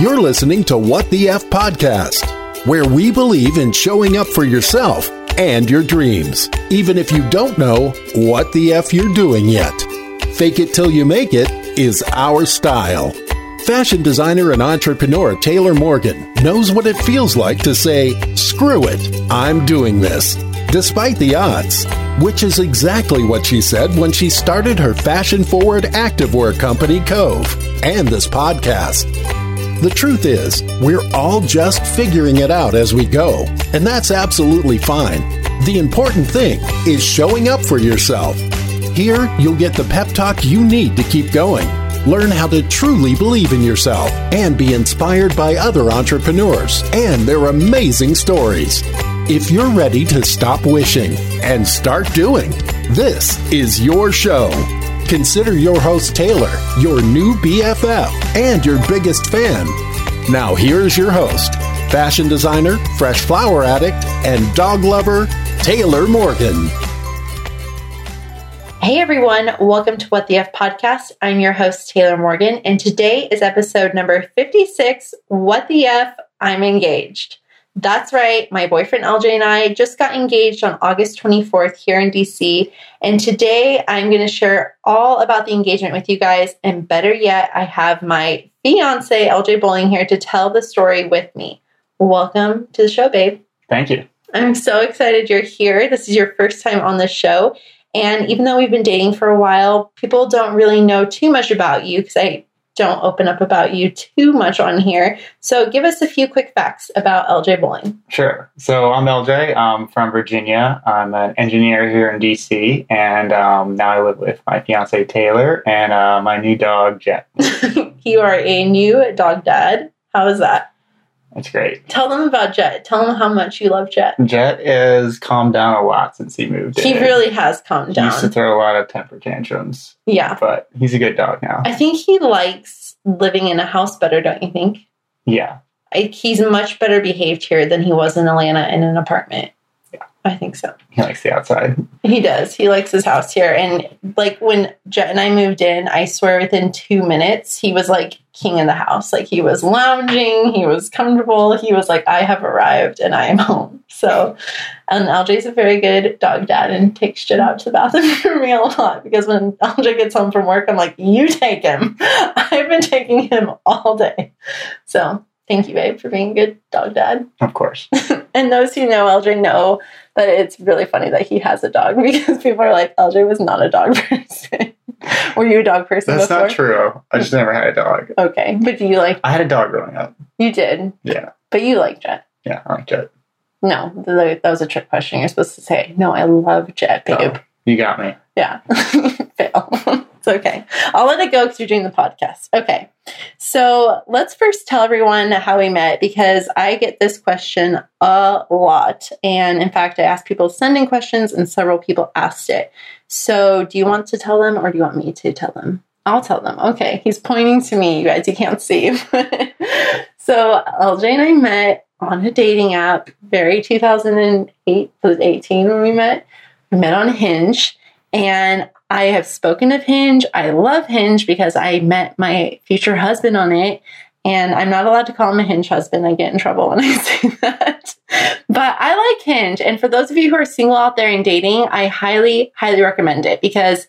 You're listening to What the F Podcast, where we believe in showing up for yourself and your dreams, even if you don't know what the F you're doing yet. Fake it till you make it is our style. Fashion designer and entrepreneur Taylor Morgan knows what it feels like to say, screw it, I'm doing this, despite the odds, which is exactly what she said when she started her fashion forward activewear company, Cove, and this podcast. The truth is, we're all just figuring it out as we go, and that's absolutely fine. The important thing is showing up for yourself. Here, you'll get the pep talk you need to keep going. Learn how to truly believe in yourself and be inspired by other entrepreneurs and their amazing stories. If you're ready to stop wishing and start doing, this is your show. Consider your host Taylor your new BFF and your biggest fan. Now, here's your host, fashion designer, fresh flower addict, and dog lover, Taylor Morgan. Hey everyone, welcome to What the F podcast. I'm your host, Taylor Morgan, and today is episode number 56 What the F, I'm engaged. That's right, my boyfriend LJ and I just got engaged on August 24th here in DC, and today I'm going to share all about the engagement with you guys, and better yet, I have my fiance LJ Bowling here to tell the story with me. Welcome to the show, babe. Thank you. I'm so excited you're here. This is your first time on the show. And even though we've been dating for a while, people don't really know too much about you because I don't open up about you too much on here. So give us a few quick facts about LJ Bowling. Sure. So I'm LJ. I'm from Virginia. I'm an engineer here in DC, and um, now I live with my fiance Taylor and uh, my new dog Jet. you are a new dog dad. How is that? It's great. Tell them about Jet. Tell them how much you love Jet. Jet is calmed down a lot since he moved. He in. really has calmed down. He used to throw a lot of temper tantrums, Yeah. but he's a good dog now. I think he likes living in a house better, don't you think? Yeah. I, he's much better behaved here than he was in Atlanta in an apartment. I think so. He likes the outside. He does. He likes his house here. And like when Jet and I moved in, I swear within two minutes, he was like king of the house. Like he was lounging, he was comfortable. He was like, I have arrived and I am home. So, um, and LJ's a very good dog dad and takes Jet out to the bathroom for me a lot because when LJ gets home from work, I'm like, you take him. I've been taking him all day. So, thank you, babe, for being a good dog dad. Of course. And those who know LJ know that it's really funny that he has a dog because people are like, LJ was not a dog person. Were you a dog person That's before? not true. I just never had a dog. Okay. But do you like, I had a dog growing up. you did, Yeah. but you like Jet. Yeah, I like Jet. No, th- that was a trick question. You're supposed to say, no, I love Jet, babe. Oh, you got me. Yeah. Fail. it's okay. I'll let it go because you're doing the podcast. Okay. So let's first tell everyone how we met because I get this question a lot. And in fact, I asked people sending questions and several people asked it. So do you want to tell them or do you want me to tell them? I'll tell them. Okay. He's pointing to me, you guys. You can't see. so LJ and I met on a dating app, very 2008, was 18 when we met? We met on Hinge. And I have spoken of Hinge. I love Hinge because I met my future husband on it. And I'm not allowed to call him a Hinge husband. I get in trouble when I say that. But I like Hinge. And for those of you who are single out there and dating, I highly, highly recommend it because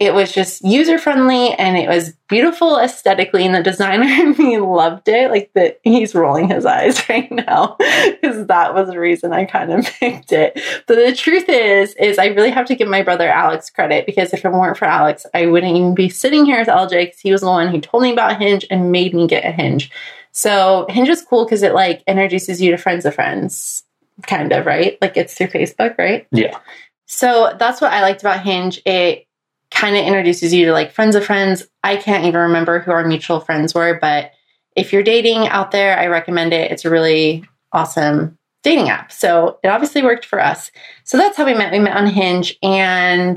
it was just user friendly and it was beautiful aesthetically. And the designer in me loved it. Like that, he's rolling his eyes right now because that was the reason I kind of picked it. But the truth is, is I really have to give my brother Alex credit because if it weren't for Alex, I wouldn't even be sitting here with LJ because he was the one who told me about Hinge and made me get a Hinge. So Hinge is cool because it like introduces you to friends of friends, kind of right. Like it's through Facebook, right? Yeah. So that's what I liked about Hinge. It kind of introduces you to like friends of friends. I can't even remember who our mutual friends were, but if you're dating out there, I recommend it. It's a really awesome dating app. So it obviously worked for us. So that's how we met. We met on Hinge, and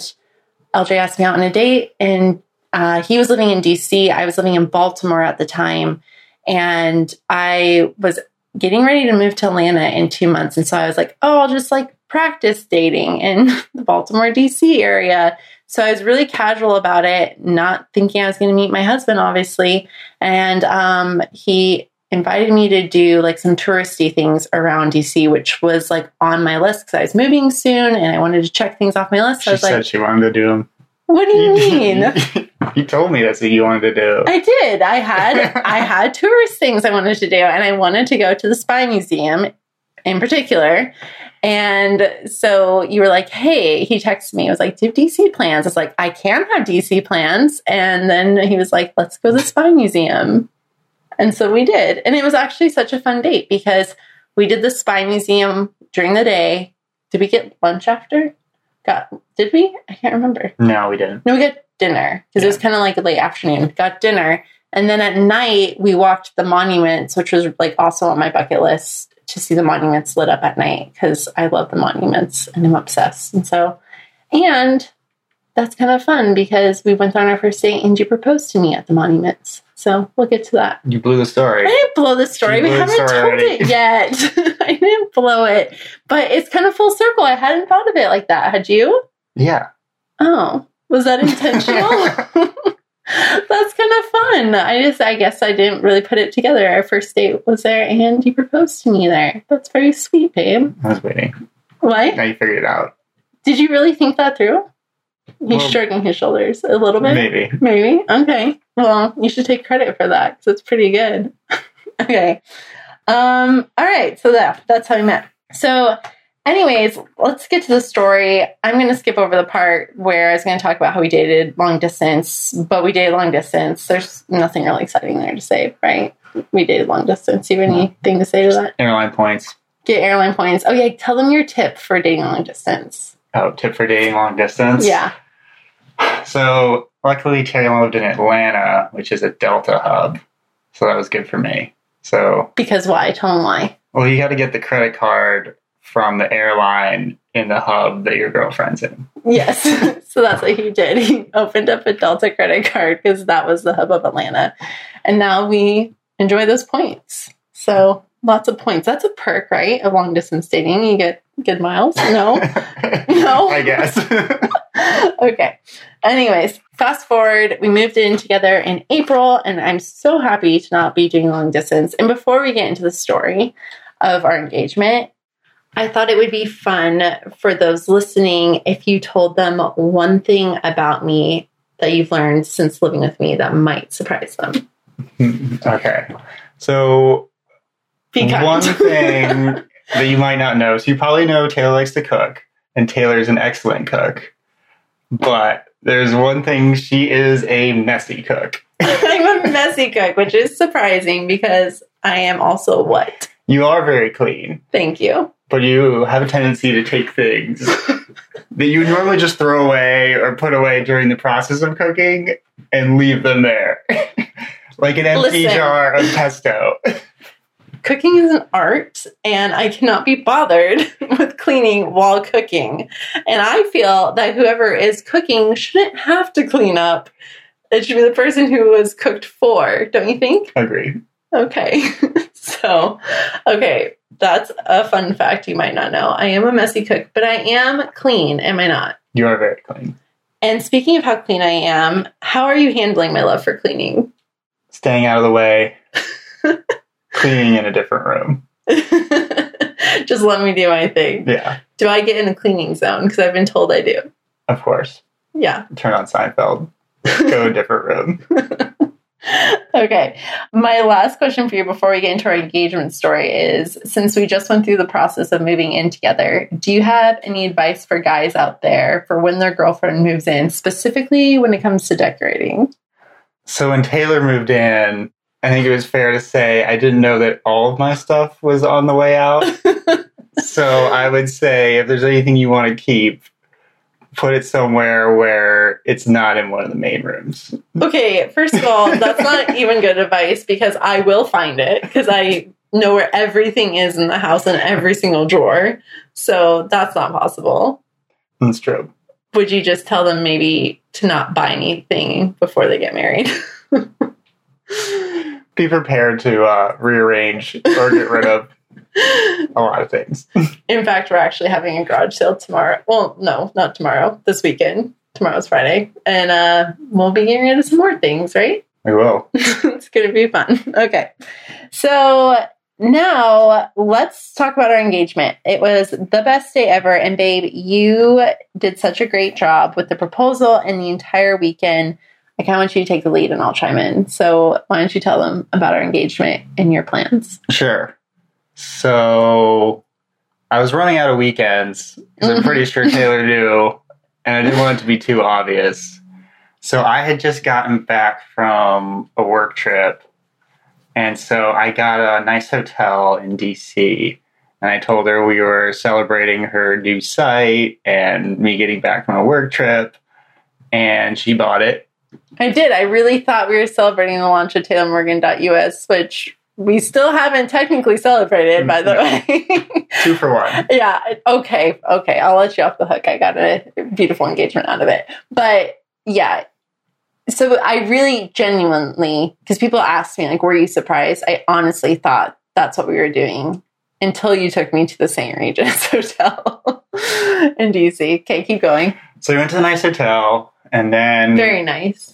LJ asked me out on a date, and uh, he was living in DC. I was living in Baltimore at the time, and I was getting ready to move to Atlanta in two months. And so I was like, oh, I'll just like practice dating in the Baltimore, DC area. So I was really casual about it, not thinking I was going to meet my husband, obviously. And um, he invited me to do like some touristy things around DC, which was like on my list because I was moving soon and I wanted to check things off my list. So She I was said like, she wanted to do them. "What do you mean?" you told me that's what you wanted to do. I did. I had I had tourist things I wanted to do, and I wanted to go to the Spy Museum in particular. And so you were like, "Hey," he texted me. I was like, "Do you have DC plans?" It's like, "I can have DC plans." And then he was like, "Let's go to the Spy Museum." And so we did, and it was actually such a fun date because we did the Spy Museum during the day. Did we get lunch after? Got did we? I can't remember. no, we didn't. No, we got dinner because it was kind of like a late afternoon. Got dinner, and then at night we walked the monuments, which was like also on my bucket list to see the monuments lit up at night because I love the monuments and I'm obsessed. And so, and that's kind of fun because we went on our first date and you proposed to me at the monuments. So we'll get to that. You blew the story. I didn't blow the story. We haven't story told already. it yet. I didn't blow it, but it's kind of full circle. I hadn't thought of it like that. Had you? Yeah. Oh, was that intentional? That's kind of fun. I just, I guess I didn't really put it together. Our first date was there and you proposed to me there. That's very sweet, babe. I was waiting. What? Now you figured it out. Did you really think that through? He's Well, shrugging his shoulders a little bit. Maybe. Maybe. Okay. Well, you should take credit for that because it's pretty good. okay. Um, all right. So that that's how we met. So anyways, let's get to the story. I'm gonna skip over the part where I was gonna talk about how we dated long distance, but we dated long distance. There's nothing really exciting there to say, right? We dated long distance. You have anything to say to that? Airline points. Get airline points. Oh yeah, tell them your tip for dating long distance. Oh, tip for dating long distance. Yeah. So luckily, Terry lived in Atlanta, which is a Delta hub. So that was good for me. So, Because why? Tell them why. well, you got to get the credit card from the airline in the hub that your girlfriend's in. Yes. so that's what he did. He opened up a Delta credit card because that was the hub of Atlanta. And now we enjoy those points. So lots of points. That's a perk, right? Of long distance dating. You get good miles. No. No. I guess. okay. Anyways, fast forward, we moved in together in April, and I'm so happy to not be doing long distance. And before we get into the story of our engagement, I thought it would be fun for those listening if you told them one thing about me that you've learned since living with me that might surprise them. okay. So one thing that you might not know, so you probably know Taylor likes to cook, and Taylor's an excellent cook. But there's one thing she is a messy cook. I'm a messy cook, which is surprising because I am also what? You are very clean, Thank you. but you have a tendency to take things that you normally just throw away or put away during the process of cooking and leave them there. like an empty Listen. jar of pesto. cooking is an art and I cannot be bothered with cleaning while cooking. And I feel that whoever is cooking shouldn't have to clean up. It should be the person who was cooked for, don't you think? Agree. Okay. So, okay, that's a fun fact you might not know. I am a messy cook, but I am clean, am I not? You are very clean. And speaking of how clean I am, how are you handling my love for cleaning? Staying out of the way, cleaning in a different room. Just let me do my thing. Yeah, Do I get in the cleaning zone? Because I've been told I do. of course. Yeah. Turn on Seinfeld. Go a different room. Okay. My last question for you before we get into our engagement story is since we just went through the process of moving in together, do you have any advice for guys out there for when their girlfriend moves in, specifically when it comes to decorating? So when Taylor moved in, I think it was fair to say I didn't know that all of my stuff was on the way out. so I would say if there's anything you want to keep, put it somewhere where it's not in one of the main rooms. Okay, first of all, that's not even good advice because I will find it because I know where everything is in the house in every single drawer. So that's not possible. That's true. would you just tell them maybe to not buy anything before they get married? Be prepared to uh, rearrange or get rid of a lot of things. In fact, we're actually having a garage sale tomorrow. Well, no, not tomorrow. This weekend. Tomorrow's Friday, and uh, we'll be getting rid of some more things, right? We will. it's going to be fun. Okay. So now let's talk about our engagement. It was the best day ever. And babe, you did such a great job with the proposal and the entire weekend. I kind of want you to take the lead and I'll chime in. So why don't you tell them about our engagement and your plans? Sure. So I was running out of weekends, because I'm pretty sure mm-hmm. Taylor knew, and I didn't want it to be too obvious. So I had just gotten back from a work trip, and so I got a nice hotel in DC. And I told her we were celebrating her new site and me getting back from a work trip, and she bought it. I did. I really thought we were celebrating the launch of TaylorMorgan.us, which we still haven't technically celebrated, mm, by the way. Two for one. yeah. Okay. Okay. I'll let you off the hook. I got a beautiful engagement out of it. But yeah. So I really genuinely, because people asked me, like, were you surprised? I honestly thought that's what we were doing until you took me to the St. Regis Hotel in DC. Okay, keep going. So we went to the nice hotel, and then Very nice.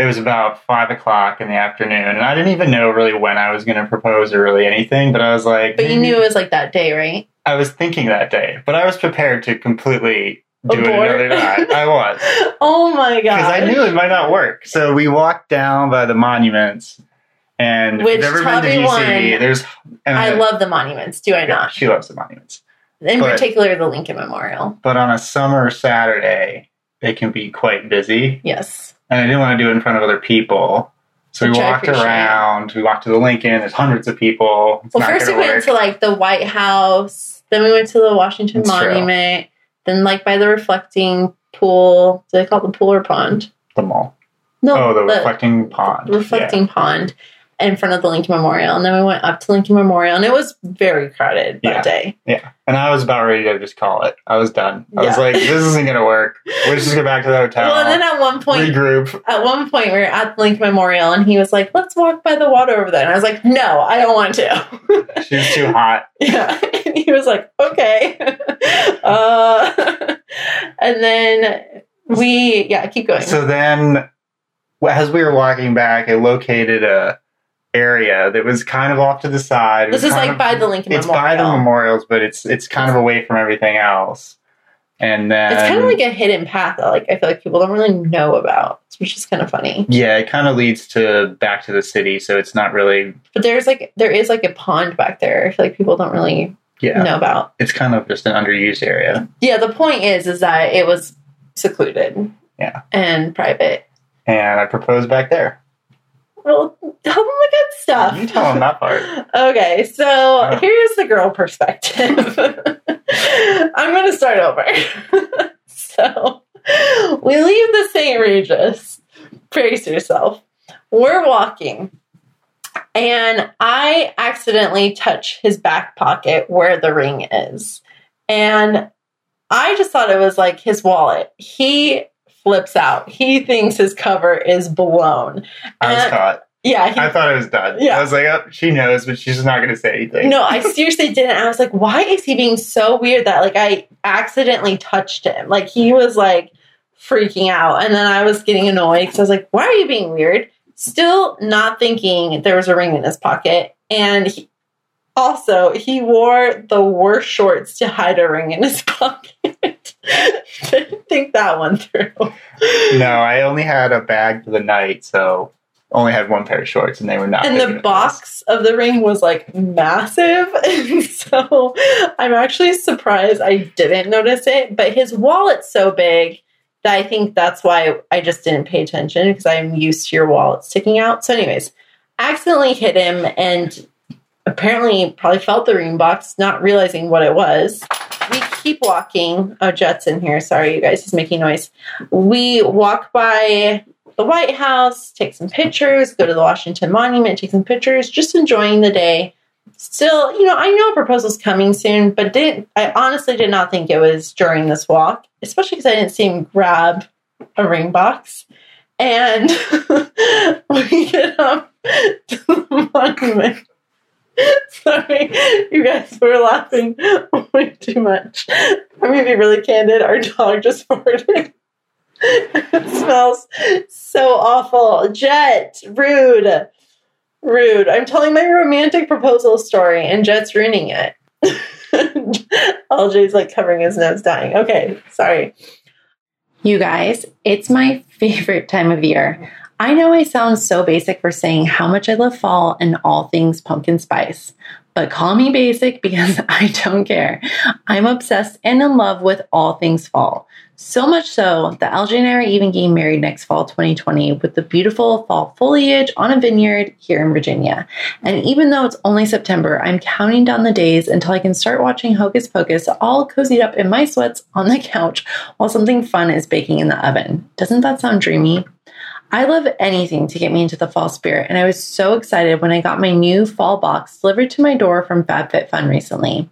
It was about five o'clock in the afternoon, and I didn't even know really when I was going to propose or really anything. But I was like, But you maybe- knew it was like that day, right? I was thinking that day, but I was prepared to completely do it Abort. another night. I was Oh my god! because I knew it might not work. So we walked down by the monuments, and Which, you've ever been to DC, one, there's. And I love the monuments. Do I yeah, not? She loves the monuments, In but- particular, the Lincoln Memorial. but on a summer Saturday, they can be quite busy, Yes. And I didn't want to do it in front of other people. So we Which I walked around. We walked to the Lincoln. There's hundreds of people. It's Well, first we went work. to like the White House. Then we went to the Washington That's true. Monument. Then like by the reflecting pool. Do they call it the pool or pond? the mall. No, oh, the, reflecting pond. Yeah. reflecting pond in front of the Lincoln Memorial. And then we went up to Lincoln Memorial, and it was very crowded that Yeah. day. Yeah, and I was about ready to just call it. I was done. I was like, "This isn't gonna work. Let's just go back to the hotel, Well, and then at one point, regroup." at one point we were at Lincoln Memorial, and he was like, "Let's walk by the water over there." And I was like, "No, I don't want to." She was too hot. Yeah. And he was like, okay. uh, and then we, yeah, keep going. So then, as we were walking back, I located a area that was kind of off to the side. This is like of- by the Lincoln It's Memorial. by the memorials, but it's it's kind of away from everything else. And then it's kind of like a hidden path that like I feel like people don't really know about, which is kind of funny. yeah, it kind of leads to back to the city, so it's not really But there's like there is like a pond back there. I feel like people don't really yeah. know about. It's kind of just an underused area. Yeah, the point is is that it was secluded. Yeah. And private. And I proposed back there. Well, tell them the good stuff. You tell them that part. Okay, so Oh. here's the girl perspective. I'm going to start over. so we leave the St. Regis. Brace yourself. We're walking, and I accidentally touch his back pocket where the ring is. And I just thought it was like his wallet. He flips out. He thinks his cover is blown. I was And- caught. Yeah, he I thought it was done. Yeah. I was like, oh, she knows, but she's just not going to say anything. No, I seriously didn't. I was like, why is he being so weird that like I accidentally touched him? Like he was like freaking out. And then I was getting annoyed because I was like, why are you being weird? Still not thinking there was a ring in his pocket. And he, also, he wore the worst shorts to hide a ring in his pocket. Didn't think that one through. No, I only had a bag for the night, so only had one pair of shorts, and they were not. and the box of the ring was like massive and so i'm actually surprised i didn't notice it but his wallet's so big that i think that's why i just didn't pay attention because i'm used to your wallet sticking out so anyways accidentally hit him and apparently probably felt the ring box not realizing what it was we keep walking oh jet's in here sorry you guys he's making noise we walk by the White House, take some pictures, go to the Washington Monument, take some pictures, just enjoying the day. Still, you know, I know a proposal's coming soon, but didn't I honestly did not think it was during this walk, especially because I didn't see him grab a ring box. And we get up to the monument. Sorry, you guys were laughing way too much. I'm gonna be really candid. Our dog just farted. it smells so awful. Jet, rude. Rude. I'm telling my romantic proposal story and Jet's ruining it. LJ's like covering his nose, dying. Okay, sorry. You guys, it's my favorite time of year. I know I sound so basic for saying how much I love fall and all things pumpkin spice, but call me basic because I don't care. I'm obsessed and in love with all things fall. So much so that LJ and I are even getting married next fall 2020 with the beautiful fall foliage on a vineyard here in Virginia. And even though it's only September, I'm counting down the days until I can start watching Hocus Pocus all cozied up in my sweats on the couch while something fun is baking in the oven. Doesn't that sound dreamy? I love anything to get me into the fall spirit, and I was so excited when I got my new fall box delivered to my door from FabFitFun recently.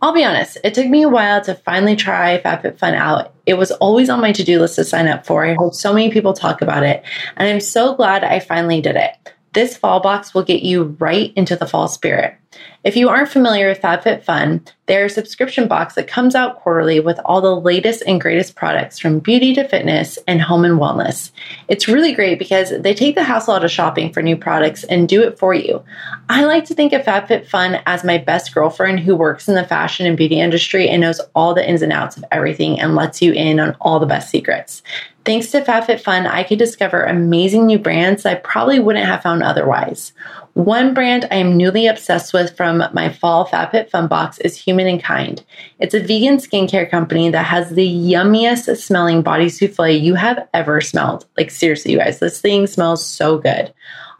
I'll be honest, it took me a while to finally try FabFitFun out. It was always on my to do list to sign up for. I heard so many people talk about it, and I'm so glad I finally did it. This fall box will get you right into the fall spirit. If you aren't familiar with FabFitFun, they're a subscription box that comes out quarterly with all the latest and greatest products from beauty to fitness and home and wellness. It's really great because they take the hassle out of shopping for new products and do it for you. I like to think of FabFitFun as my best girlfriend who works in the fashion and beauty industry and knows all the ins and outs of everything and lets you in on all the best secrets. Thanks to FabFitFun, I could discover amazing new brands I probably wouldn't have found otherwise. One brand I am newly obsessed with from my fall FabFitFun box is Human and Kind. It's a vegan skincare company that has the yummiest smelling body souffle you have ever smelled. Like, seriously, you guys, this thing smells so good.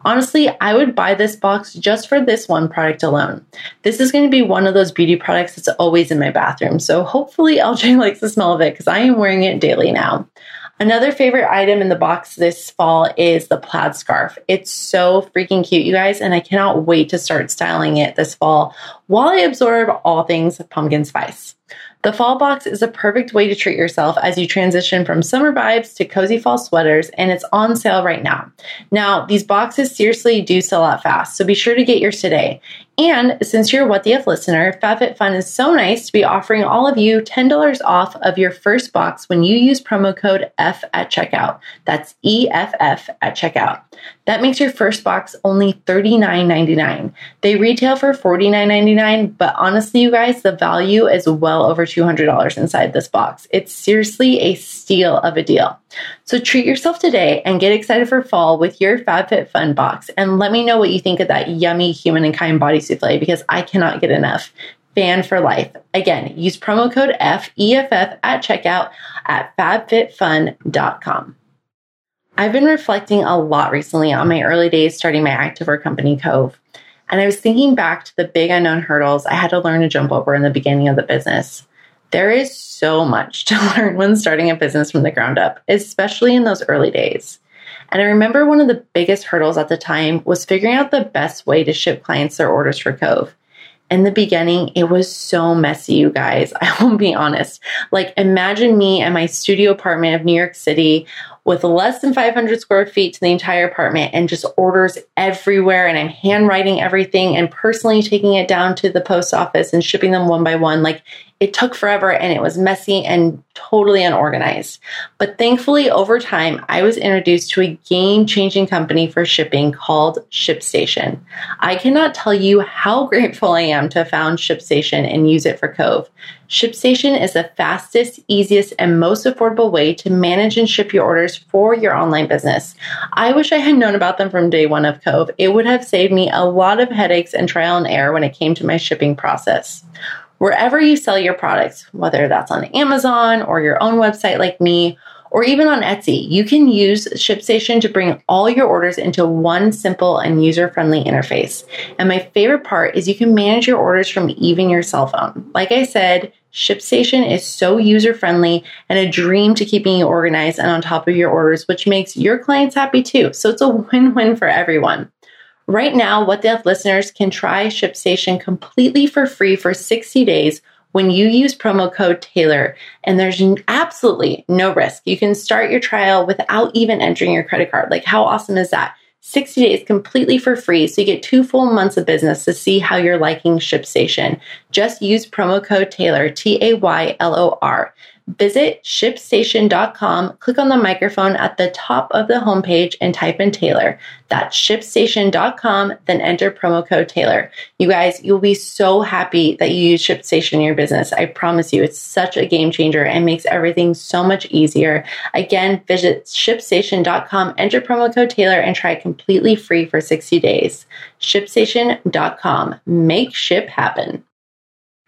Honestly, I would buy this box just for this one product alone. This is going to be one of those beauty products that's always in my bathroom. So hopefully LJ likes the smell of it because I am wearing it daily now. Another favorite item in the box this fall is the plaid scarf. It's so freaking cute, you guys, and I cannot wait to start styling it this fall while I absorb all things pumpkin spice. The fall box is a perfect way to treat yourself as you transition from summer vibes to cozy fall sweaters, and it's on sale right now. Now, these boxes seriously do sell out fast, so be sure to get yours today. And since you're a What the F listener, FabFitFun is so nice to be offering all of you $10 off of your first box when you use promo code F at checkout. That's EFF at checkout. That makes your first box only $39.99. They retail for $49.99, but honestly, you guys, the value is well over $200 inside this box. It's seriously a steal of a deal. So treat yourself today and get excited for fall with your FabFitFun box. And let me know what you think of that yummy human and kind body souffle because I cannot get enough. Fan for life. Again, use promo code FEFF at checkout at fabfitfun.com. I've been reflecting a lot recently on my early days starting my activewear company, Cove. And I was thinking back to the big unknown hurdles I had to learn to jump over in the beginning of the business. There is so much to learn when starting a business from the ground up, especially in those early days. And I remember one of the biggest hurdles at the time was figuring out the best way to ship clients their orders for Cove. In the beginning, it was so messy, you guys. I won't be honest. Like, imagine me in my studio apartment of New York City with less than 500 square feet to the entire apartment and just orders everywhere. And I'm handwriting everything and personally taking it down to the post office and shipping them one by one. Like it took forever and it was messy and totally unorganized. But thankfully, over time, I was introduced to a game changing company for shipping called ShipStation. I cannot tell you how grateful I am to have found ShipStation and use it for Cove. ShipStation is the fastest, easiest, and most affordable way to manage and ship your orders for your online business. I wish I had known about them from day one of Cove. It would have saved me a lot of headaches and trial and error when it came to my shipping process. Wherever you sell your products, whether that's on Amazon or your own website like me, or even on Etsy, you can use ShipStation to bring all your orders into one simple and user friendly interface. And my favorite part is you can manage your orders from even your cell phone. Like I said, ShipStation is so user friendly and a dream to keeping you organized and on top of your orders, which makes your clients happy too. So it's a win win for everyone. Right now, What the listeners can try ShipStation completely for free for 60 days when you use promo code Taylor, and there's absolutely no risk. You can start your trial without even entering your credit card. Like, how awesome is that? 60 days completely for free, so you get two full months of business to see how you're liking ShipStation. Just use promo code Taylor, T A Y L O R. Visit shipstation.com, click on the microphone at the top of the homepage, and type in Taylor. That's shipstation.com, then enter promo code Taylor. You guys, you'll be so happy that you use ShipStation in your business. I promise you, it's such a game changer and makes everything so much easier. Again, visit shipstation.com, enter promo code Taylor, and try completely free for 60 days. ShipStation.com. Make ship happen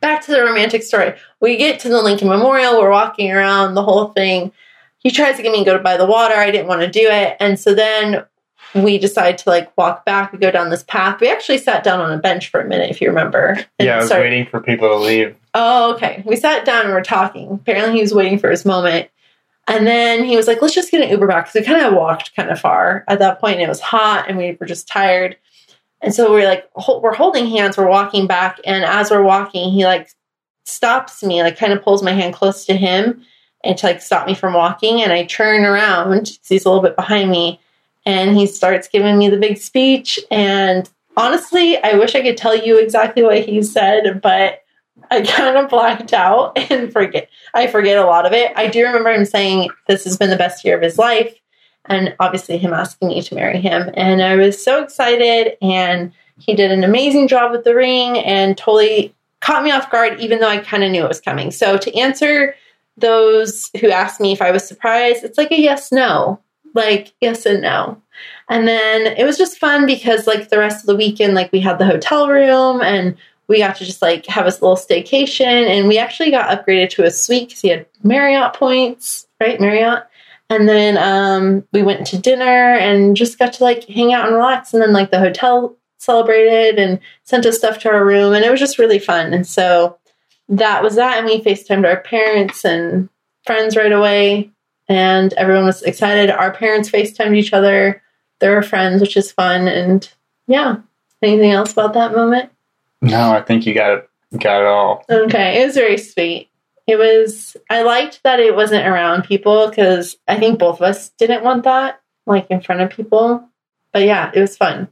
back to the romantic story. We get to the Lincoln Memorial, we're walking around the whole thing. He tries to get me to go by the water. I didn't want to do it. And so then we decide to like walk back and go down this path. We actually sat down on a bench for a minute, if you remember. Yeah, I was started- waiting for people to leave. Oh, okay. We sat down and we're talking. Apparently, he was waiting for his moment. And then he was like, let's just get an Uber back. Because we kind of walked kind of far at that point, and it was hot and we were just tired. And so we're like, we're holding hands, we're walking back. And as we're walking, he like stops me, like kind of pulls my hand close to him and to like stop me from walking. And I turn around he's a little bit behind me. And he starts giving me the big speech. And honestly, I wish I could tell you exactly what he said, but I kind of blacked out and forget. I forget a lot of it. I do remember him saying this has been the best year of his life, and obviously him asking me to marry him. And I was so excited, and he did an amazing job with the ring, and totally caught me off guard, even though I kind of knew it was coming. So to answer those who asked me if I was surprised, it's like a yes no, like yes and no. And then it was just fun because like the rest of the weekend, like we had the hotel room and we got to just like have a little staycation and we actually got upgraded to a suite because he had Marriott points, right? Marriott. And then um, we went to dinner and just got to like hang out and relax. And then like the hotel celebrated and sent us stuff to our room and it was just really fun. And so that was that. And we FaceTimed our parents and friends right away. And everyone was excited. Our parents FaceTimed each other. They were friends, which is fun. And yeah. Anything else about that moment? No, I think you got it. Got it all. Okay, it was very sweet. It was. I liked that it wasn't around people because I think both of us didn't want that, like in front of people. But yeah, it was fun.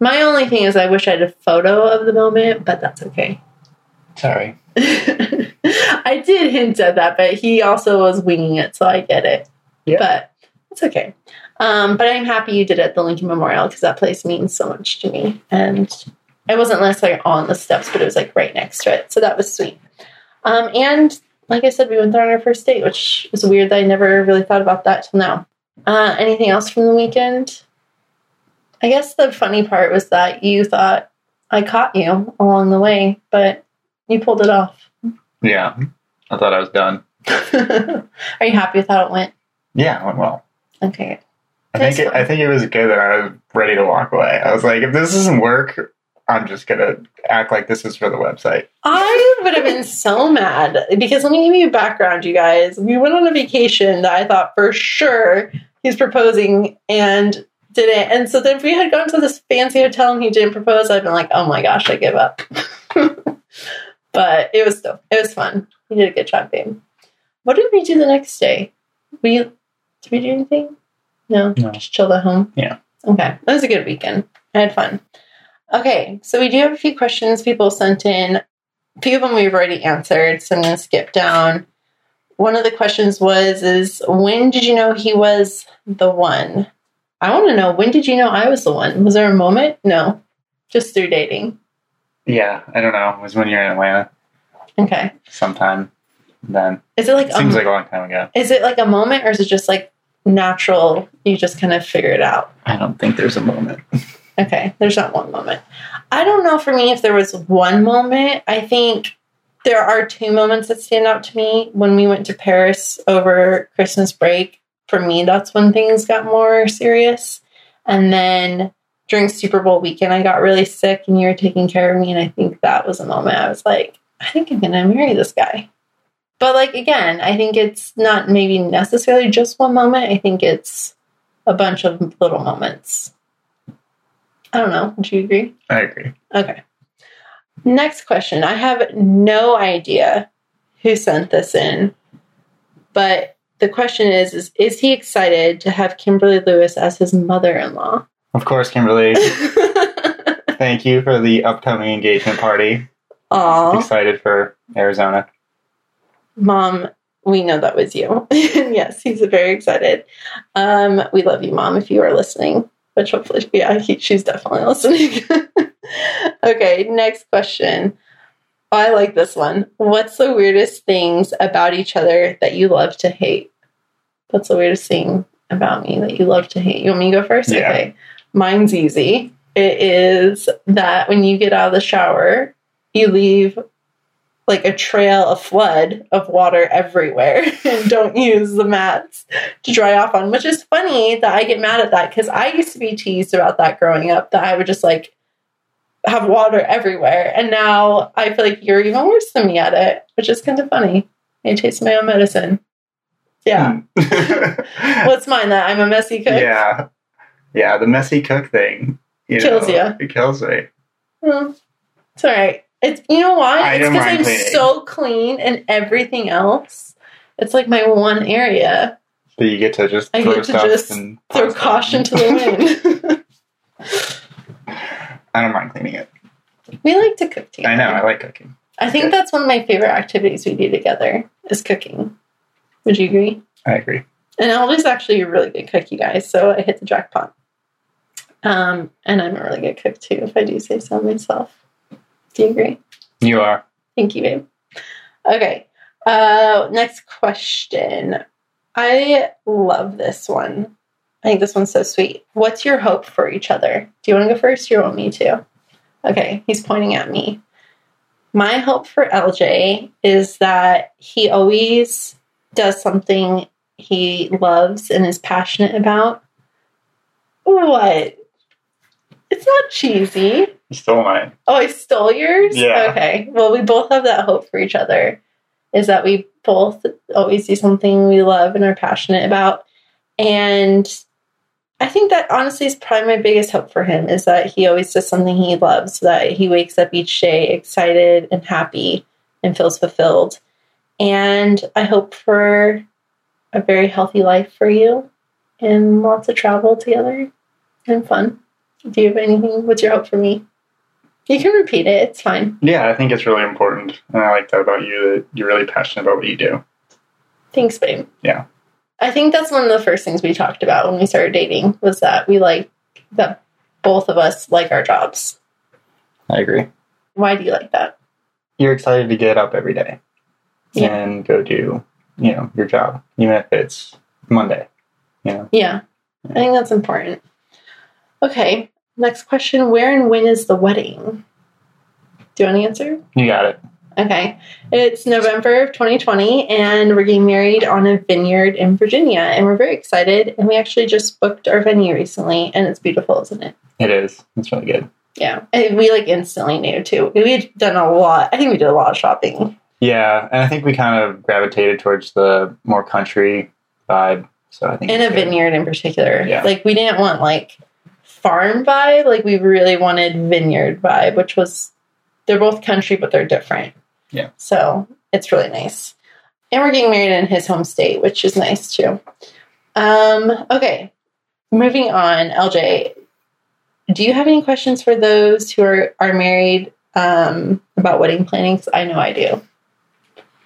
My only thing is, I wish I had a photo of the moment, but that's okay. Sorry. I did hint at that, but he also was winging it, so I get it. Yeah. But it's okay. Um, but I'm happy you did it at the Lincoln Memorial because that place means so much to me. And it wasn't necessarily on the steps, but it was like right next to it. So that was sweet. Um, and like I said, we went there on our first date, which is weird that I never really thought about that till now. Uh, anything else from the weekend? I guess the funny part was that you thought I caught you along the way, but you pulled it off. Yeah, I thought I was done. Are you happy with how it went? Yeah, it went well. Okay. I think it. I think it was good that I was ready to walk away. I was like, if this doesn't work, I'm just gonna act like this is for the website. I would have been so mad because let me give you a background, you guys. We went on a vacation that I thought for sure he's proposing and didn't. And so then if we had gone to this fancy hotel and he didn't propose, I'd been like, oh my gosh, I give up. but it was still, it was fun. You did a good job, babe. What did we do the next day? We did we do anything? No, No. just chilled at home. Yeah. Okay, that was a good weekend. I had fun. Okay, so we do have a few questions people sent in. A few of them we've already answered, so I'm going to skip down. One of the questions was, "Is when did you know he was the one?" I want to know when did you know I was the one? Was there a moment? No, just through dating. Yeah, I don't know. It was when you're in Atlanta Okay, sometime. Then is it like seems a, like a long time ago. is it like a moment, or is it just like natural? You just kind of figure it out. I don't think there's a moment. Okay, there's not one moment. I don't know for me if there was one moment. I think there are two moments that stand out to me. When we went to Paris over Christmas break, for me, that's when things got more serious. And then during Super Bowl weekend, I got really sick and you were taking care of me. And I think that was a moment I was like, I think I'm going to marry this guy. But like, again, I think it's not maybe necessarily just one moment. I think it's a bunch of little moments. I don't know. Do you agree? I agree. Okay. Next question. I have no idea who sent this in, but the question is, is is he excited to have Kimberly Lewis as his mother-in-law? Of course, Kimberly. thank you for the upcoming engagement party. Aw, Excited for Arizona. mom, we know that was you. yes, he's very excited. Um, we love you, mom, if you are listening. Which hopefully, yeah, he, she's definitely listening. okay, next question. Oh, I like this one. What's the weirdest things about each other that you love to hate? What's the weirdest thing about me that you love to hate? You want me to go first? Yeah. Okay. Mine's easy. It is that when you get out of the shower, you leave like a trail a flood of water everywhere and don't use the mats to dry off on, which is funny that I get mad at that because I used to be teased about that growing up, that I would just like have water everywhere. And now I feel like you're even worse than me at it, which is kind of funny. I taste my own medicine. Yeah. What's mine? That I'm a messy cook? Hmm. yeah. Yeah, the messy cook thing. You Kills know, ya. It kills me. Well, it's all right. It's you know why? It's because I'm cleaning. so clean and everything else. It's like my one area. But you get to just I throw get to just and Throw caution to the wind. I don't mind cleaning it. we like to cook together. I know. I like cooking. I think Good. that's one of my favorite activities we do together is cooking. Would you agree? I agree. And LJ's actually a really good cook, you guys. So I hit the jackpot. Um, and I'm a really good cook too, if I do say so myself. Do you agree? You are. Thank you, babe. Okay. Uh, next question. I love this one. I think this one's so sweet. What's your hope for each other? Do you want to go first or you want me to? Okay, he's pointing at me. My hope for LJ is that he always does something he loves and is passionate about. What? It's not cheesy. You stole mine. Oh, I stole yours? Yeah. Okay. Well, we both have that hope for each other is that we both always do something we love and are passionate about. And I think that honestly is probably my biggest hope for him is that he always does something he loves, so that he wakes up each day excited and happy and feels fulfilled. And I hope for a very healthy life for you and lots of travel together and fun. Do you have anything? What's your hope for me? You can repeat it. It's fine. Yeah, I think it's really important. And I like that about you that you're really passionate about what you do. Thanks, babe. Yeah. I think that's one of the first things we talked about when we started dating was that we like that both of us like our jobs. I agree. Why do you like that? You're excited to get up every day Yeah. and go do, you know, your job, even if it's Monday. You know, Yeah. I think that's important. Okay. Next question. Where and when is the wedding? Do you want to answer? you got it. Okay. It's November of 2020, and we're getting married on a vineyard in Virginia. And we're very excited. And we actually just booked our venue recently, and it's beautiful, isn't it? It is. It's really good. Yeah. And we like instantly knew too. We had done a lot. I think we did a lot of shopping. Yeah, and I think we kind of gravitated towards the more country vibe. So I think In a good. vineyard in particular. Yeah. Like we didn't want like farm vibe. Like we really wanted vineyard vibe, which was they're both country, but they're different. Yeah. So it's really nice. And we're getting married in his home state, which is nice too. Um, okay. Moving on, LJ. Do you have any questions for those who are, are married um, about wedding planning? 'Cause I know I do.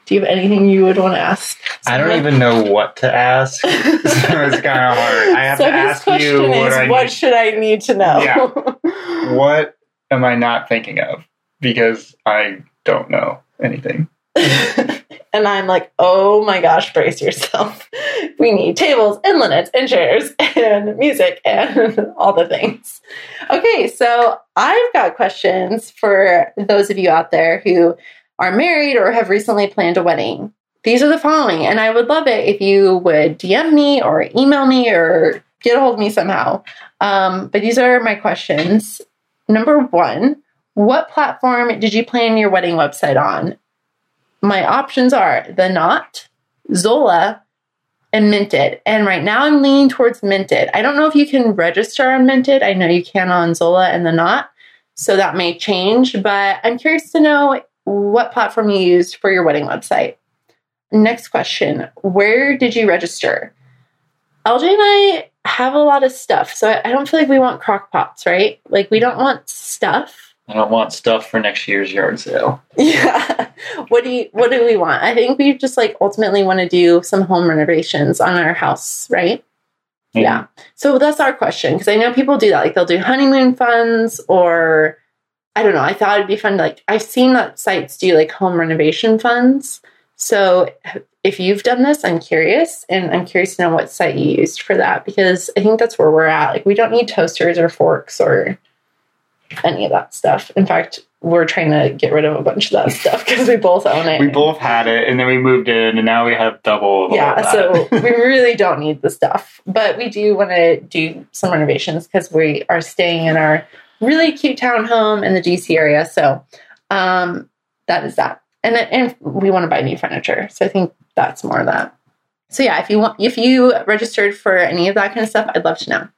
Do you have anything you would want to ask? I don't even know what to ask. so it's kind of hard. I have so to ask question you what is, I what need. should I need to know? Yeah. What am I not thinking of? Because I don't know anything. and I'm like, oh my gosh, brace yourself. We need tables and linens and chairs and music and all the things. Okay, so I've got questions for those of you out there who are married or have recently planned a wedding. These are the following, and I would love it if you would DM me or email me or get a hold of me somehow. Um, but these are my questions. Number one, what platform did you plan your wedding website on? My options are The Knot, Zola, and Minted. And right now I'm leaning towards Minted. I don't know if you can register on Minted. I know you can on Zola and The Knot. So that may change, but I'm curious to know what platform you used for your wedding website. Next question Where did you register? LJ and I have a lot of stuff. So I don't feel like we want crock pots, right? Like we don't want stuff. I don't want stuff for next year's yard sale. Yeah. What do you what do we want? I think we just like ultimately want to do some home renovations on our house, right? Mm-hmm. Yeah. So that's our question because I know people do that. Like they'll do honeymoon funds or I don't know. I thought it'd be fun to like I've seen that sites do like home renovation funds. So if you've done this, I'm curious and I'm curious to know what site you used for that because I think that's where we're at. Like we don't need toasters or forks or any of that stuff. In fact, we're trying to get rid of a bunch of that stuff because we both own it. We both had it, and then we moved in, and now we have double. Yeah, so we really don't need the stuff, but we do want to do some renovations because we are staying in our really cute townhome in the DC area. So um, that is that, and and we want to buy new furniture. So I think that's more of that. So yeah, if you want, if you registered for any of that kind of stuff, I'd love to know.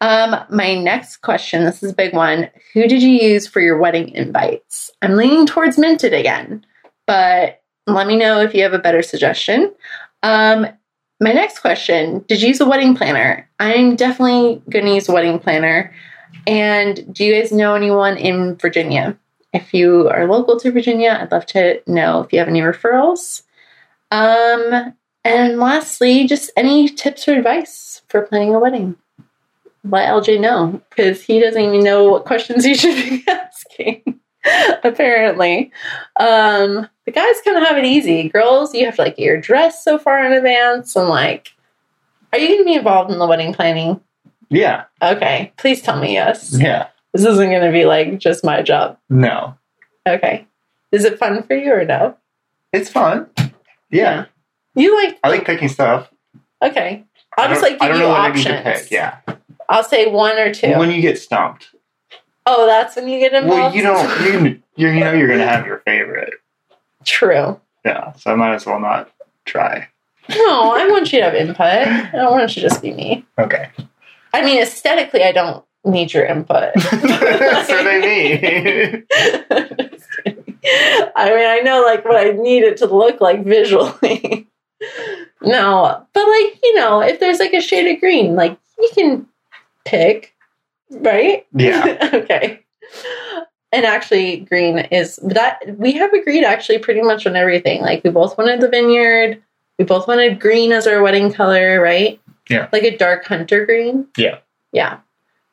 Um, my next question, this is a big one. Who did you use for your wedding invites? I'm leaning towards Minted again, but let me know if you have a better suggestion. Um, my next question, did you use a wedding planner? I'm definitely going to use a wedding planner. And do you guys know anyone in Virginia? If you are local to Virginia, I'd love to know if you have any referrals. Um, and lastly, just any tips or advice for planning a wedding let LJ know because he doesn't even know what questions he should be asking. apparently, um, the guys kind of have it easy. Girls, you have to like get your dress so far in advance, and like, are you going to be involved in the wedding planning? Yeah, Okay, please tell me yes. yeah, This isn't going to be like just my job. no, Okay, is it fun for you or no? it's fun. Yeah, you like I like picking stuff. okay. I'll I just like I give don't you know what I options. need to pick. Yeah, I'll say one or two. when you get stumped, oh, that's when you get involved. well, you don't. You, you know you're gonna have your favorite. True. Yeah, so I might as well not try. No, I want you to have input. I don't want you to just be me. Okay, I mean, aesthetically, I don't need your input. that's what I mean. I mean, I know like what I need it to look like visually. no, but like you know, if there's like a shade of green, like you can pick, right? Yeah. okay. And actually, green is that we have agreed actually pretty much on everything. Like we both wanted the vineyard. We both wanted green as our wedding color, right? Yeah. Like a dark hunter green. Yeah. Yeah.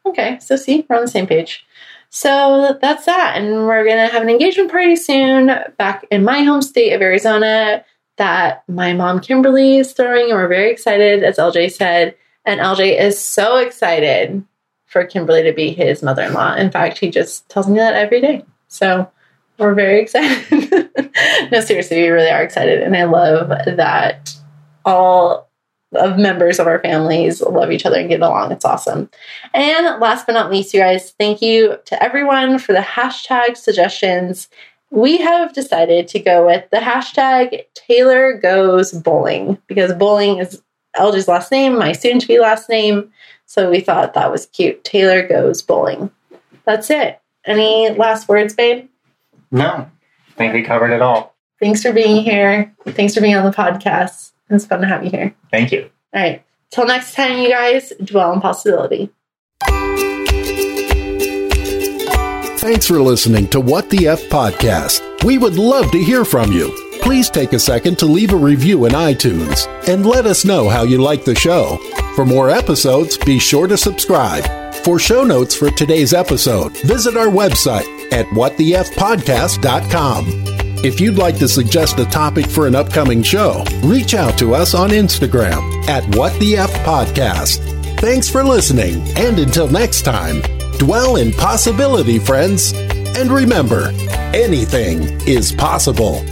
Okay. So see, we're on the same page. So that's that. And we're gonna have an engagement party soon back in my home state of Arizona that my mom Kimberly is throwing, and we're very excited, as LJ said. And LJ is so excited for Kimberly to be his mother in law. In fact, he just tells me that every day. So we're very excited. no, seriously, we really are excited. And I love that all of members of our families love each other and get along. It's awesome. And last but not least, you guys, thank you to everyone for the hashtag suggestions. We have decided to go with the hashtag Taylor Goes Bowling because bowling is LJ's last name, my soon to be last name. So we thought that was cute. Taylor Goes Bowling. That's it. Any last words, babe? No, I think we covered it all. Thanks for being here. Thanks for being on the podcast. It's fun to have you here. Thank you. All right. Till next time, you guys, dwell in possibility. Thanks for listening to What the F Podcast. We would love to hear from you. Please take a second to leave a review in iTunes and let us know how you like the show. For more episodes, be sure to subscribe. For show notes for today's episode, visit our website at whatthefpodcast.com. If you'd like to suggest a topic for an upcoming show, reach out to us on Instagram at What the F whatthefpodcast. Thanks for listening, and until next time, dwell in possibility, friends. And remember, anything is possible.